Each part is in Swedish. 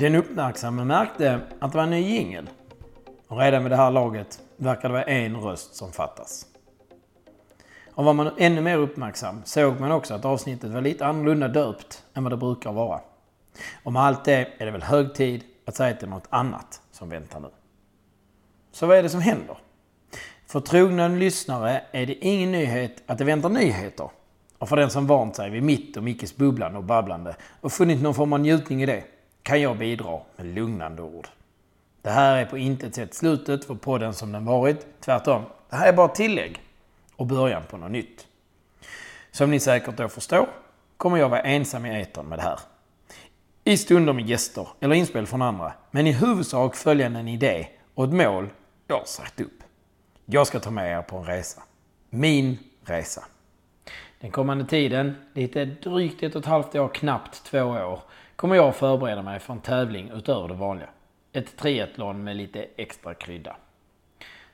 Den uppmärksamme märkte att det var en ny jingel. Och redan vid det här laget verkar det vara en röst som fattas. Och var man ännu mer uppmärksam såg man också att avsnittet var lite annorlunda döpt än vad det brukar vara. Och med allt det är det väl hög tid att säga till något annat som väntar nu. Så vad är det som händer? För trogna lyssnare är det ingen nyhet att det väntar nyheter. Och för den som vant sig vid mitt och Mickes bubblande och babblande och funnit någon form av njutning i det kan jag bidra med lugnande ord. Det här är på intet sätt slutet för podden som den varit. Tvärtom, det här är bara tillägg och början på något nytt. Som ni säkert då förstår kommer jag vara ensam i etern med det här. I stunder med gäster eller inspel från andra, men i huvudsak följande en idé och ett mål jag har satt upp. Jag ska ta med er på en resa. Min resa. Den kommande tiden, lite drygt ett och ett halvt år, knappt två år, kommer jag förbereda mig för en tävling utöver det vanliga. Ett triathlon med lite extra krydda.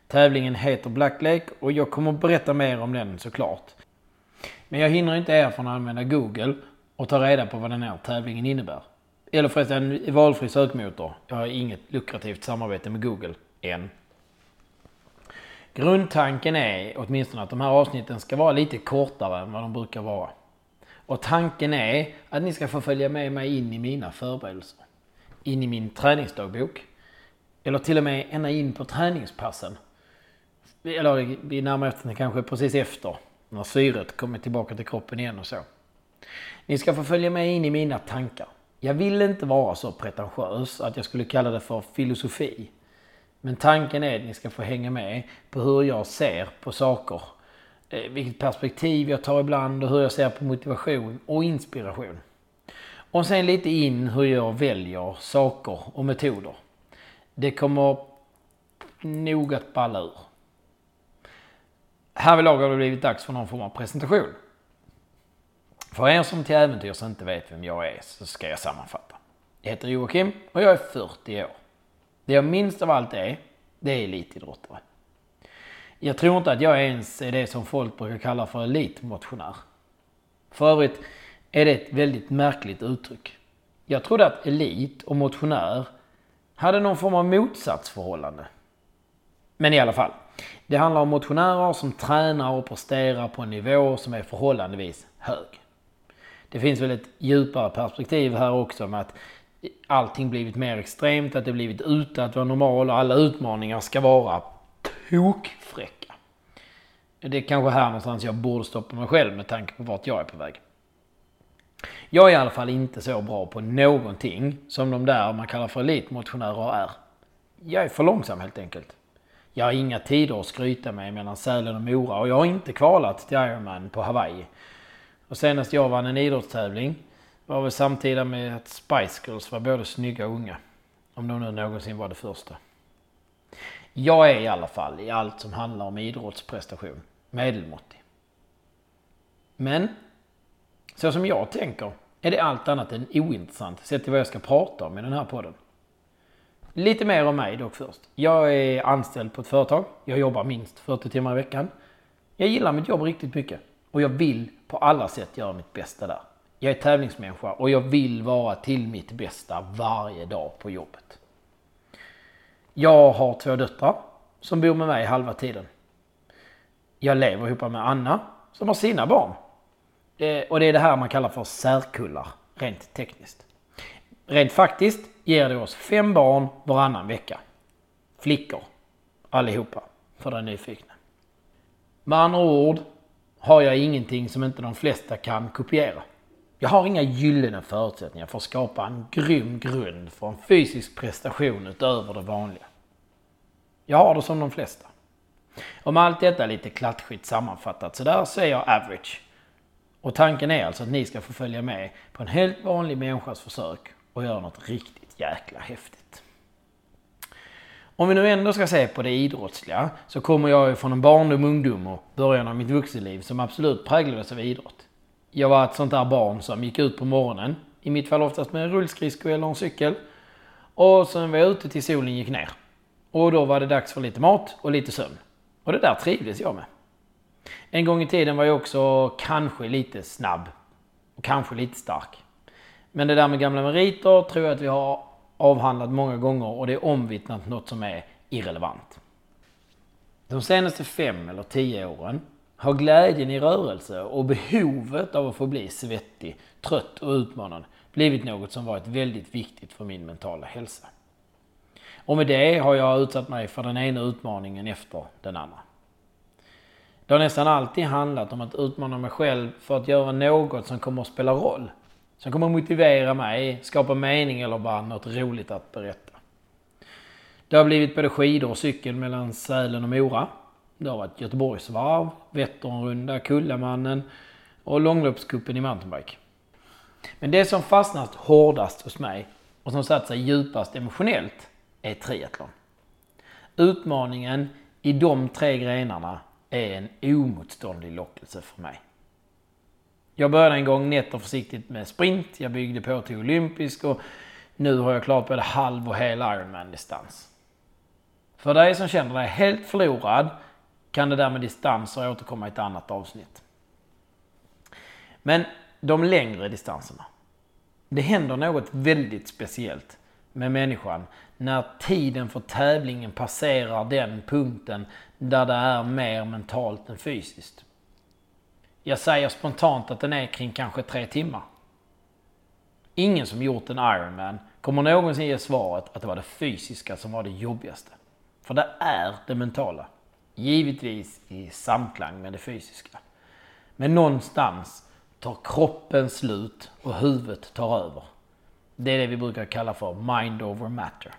Tävlingen heter Black Lake och jag kommer berätta mer om den såklart. Men jag hinner inte er från att använda Google och ta reda på vad den här tävlingen innebär. Eller förresten, valfri sökmotor. Jag har inget lukrativt samarbete med Google, än. Grundtanken är åtminstone att de här avsnitten ska vara lite kortare än vad de brukar vara. Och tanken är att ni ska få följa med mig in i mina förberedelser. In i min träningsdagbok. Eller till och med ända in på träningspassen. Eller vi närmar oss kanske precis efter. När syret kommer tillbaka till kroppen igen och så. Ni ska få följa med in i mina tankar. Jag vill inte vara så pretentiös att jag skulle kalla det för filosofi. Men tanken är att ni ska få hänga med på hur jag ser på saker. Eh, vilket perspektiv jag tar ibland och hur jag ser på motivation och inspiration. Och sen lite in hur jag väljer saker och metoder. Det kommer nog att balla ur. Härvidlag har det blivit dags för någon form av presentation. För er som till äventyrs inte vet vem jag är så ska jag sammanfatta. Jag heter Joakim och jag är 40 år. Det jag minst av allt är, det är elitidrottare. Jag tror inte att jag ens är det som folk brukar kalla för elitmotionär. För övrigt är det ett väldigt märkligt uttryck. Jag trodde att elit och motionär hade någon form av motsatsförhållande. Men i alla fall. Det handlar om motionärer som tränar och presterar på en nivå som är förhållandevis hög. Det finns väl ett djupare perspektiv här också med att allting blivit mer extremt, att det blivit ute att vara normal och alla utmaningar ska vara tokfräcka. Det är kanske här någonstans jag borde stoppa mig själv med tanke på vart jag är på väg. Jag är i alla fall inte så bra på någonting som de där man kallar för elitmotionärer är. Jag är för långsam helt enkelt. Jag har inga tider att skryta med mellan Sälen och Mora och jag har inte kvalat till Ironman på Hawaii. Och senast jag vann en idrottstävling var väl samtida med att Spice Girls var både snygga och unga. Om de nu någonsin var det första. Jag är i alla fall i allt som handlar om idrottsprestation medelmåttig. Men så som jag tänker är det allt annat än ointressant sett till vad jag ska prata om i den här podden. Lite mer om mig dock först. Jag är anställd på ett företag. Jag jobbar minst 40 timmar i veckan. Jag gillar mitt jobb riktigt mycket och jag vill på alla sätt göra mitt bästa där. Jag är tävlingsmänniska och jag vill vara till mitt bästa varje dag på jobbet. Jag har två döttrar som bor med mig halva tiden. Jag lever ihop med Anna som har sina barn. Eh, och det är det här man kallar för särkullar, rent tekniskt. Rent faktiskt ger det oss fem barn varannan vecka. Flickor, allihopa, för den nyfikna. Med andra ord har jag ingenting som inte de flesta kan kopiera. Jag har inga gyllene förutsättningar för att skapa en grym grund för en fysisk prestation utöver det vanliga. Jag har det som de flesta. Om allt detta lite klatschigt sammanfattat så där så är jag average. Och tanken är alltså att ni ska få följa med på en helt vanlig människas försök och göra något riktigt jäkla häftigt. Om vi nu ändå ska se på det idrottsliga så kommer jag ju från en barndom, ungdom och början av mitt vuxenliv som absolut präglades av idrott. Jag var ett sånt där barn som gick ut på morgonen, i mitt fall oftast med en rullskridsko eller en cykel. Och sen var jag ute till solen gick ner. Och då var det dags för lite mat och lite sömn. Och det där trivdes jag med. En gång i tiden var jag också kanske lite snabb. Och kanske lite stark. Men det där med gamla meriter tror jag att vi har avhandlat många gånger och det är omvittnat något som är irrelevant. De senaste fem eller tio åren har glädjen i rörelse och behovet av att få bli svettig, trött och utmanad blivit något som varit väldigt viktigt för min mentala hälsa. Och med det har jag utsatt mig för den ena utmaningen efter den andra. Det har nästan alltid handlat om att utmana mig själv för att göra något som kommer att spela roll. Som kommer att motivera mig, skapa mening eller bara något roligt att berätta. Det har blivit både skidor och cykel mellan Sälen och Mora. Det har varit Göteborgsvarv, Vätternrunda, Kullamannen och långloppscupen i mountainbike. Men det som fastnat hårdast hos mig och som satt sig djupast emotionellt är triathlon. Utmaningen i de tre grenarna är en omotståndlig lockelse för mig. Jag började en gång nätt och försiktigt med sprint. Jag byggde på till olympisk och nu har jag klarat både halv och hel Ironman-distans. För dig som känner dig helt förlorad kan det där med distanser återkomma i ett annat avsnitt. Men de längre distanserna. Det händer något väldigt speciellt med människan när tiden för tävlingen passerar den punkten där det är mer mentalt än fysiskt. Jag säger spontant att den är kring kanske tre timmar. Ingen som gjort en Ironman kommer någonsin ge svaret att det var det fysiska som var det jobbigaste. För det är det mentala. Givetvis i samklang med det fysiska. Men någonstans tar kroppen slut och huvudet tar över. Det är det vi brukar kalla för mind over matter.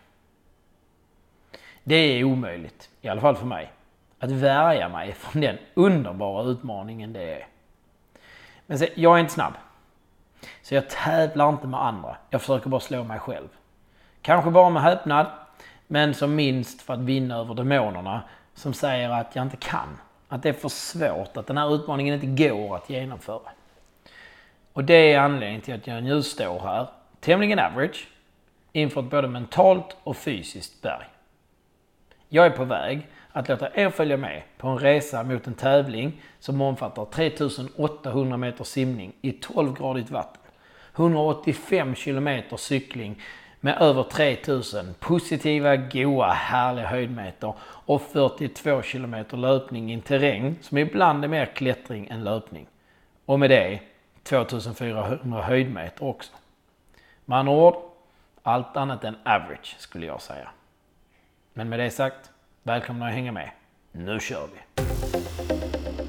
Det är omöjligt, i alla fall för mig, att värja mig från den underbara utmaningen det är. Men se, jag är inte snabb. Så jag tävlar inte med andra. Jag försöker bara slå mig själv. Kanske bara med häpnad, men som minst för att vinna över demonerna som säger att jag inte kan. Att det är för svårt, att den här utmaningen inte går att genomföra. Och det är anledningen till att jag nu står här, tämligen average, inför ett både mentalt och fysiskt berg. Jag är på väg att låta er följa med på en resa mot en tävling som omfattar 3800 meter simning i 12-gradigt vatten, 185 kilometer cykling med över 3000 positiva, goa, härliga höjdmeter och 42 kilometer löpning i en terräng som ibland är mer klättring än löpning. Och med det 2400 höjdmeter också. Med andra ord, allt annat än average skulle jag säga. Men med det sagt, välkomna att hänga med. Nu kör vi!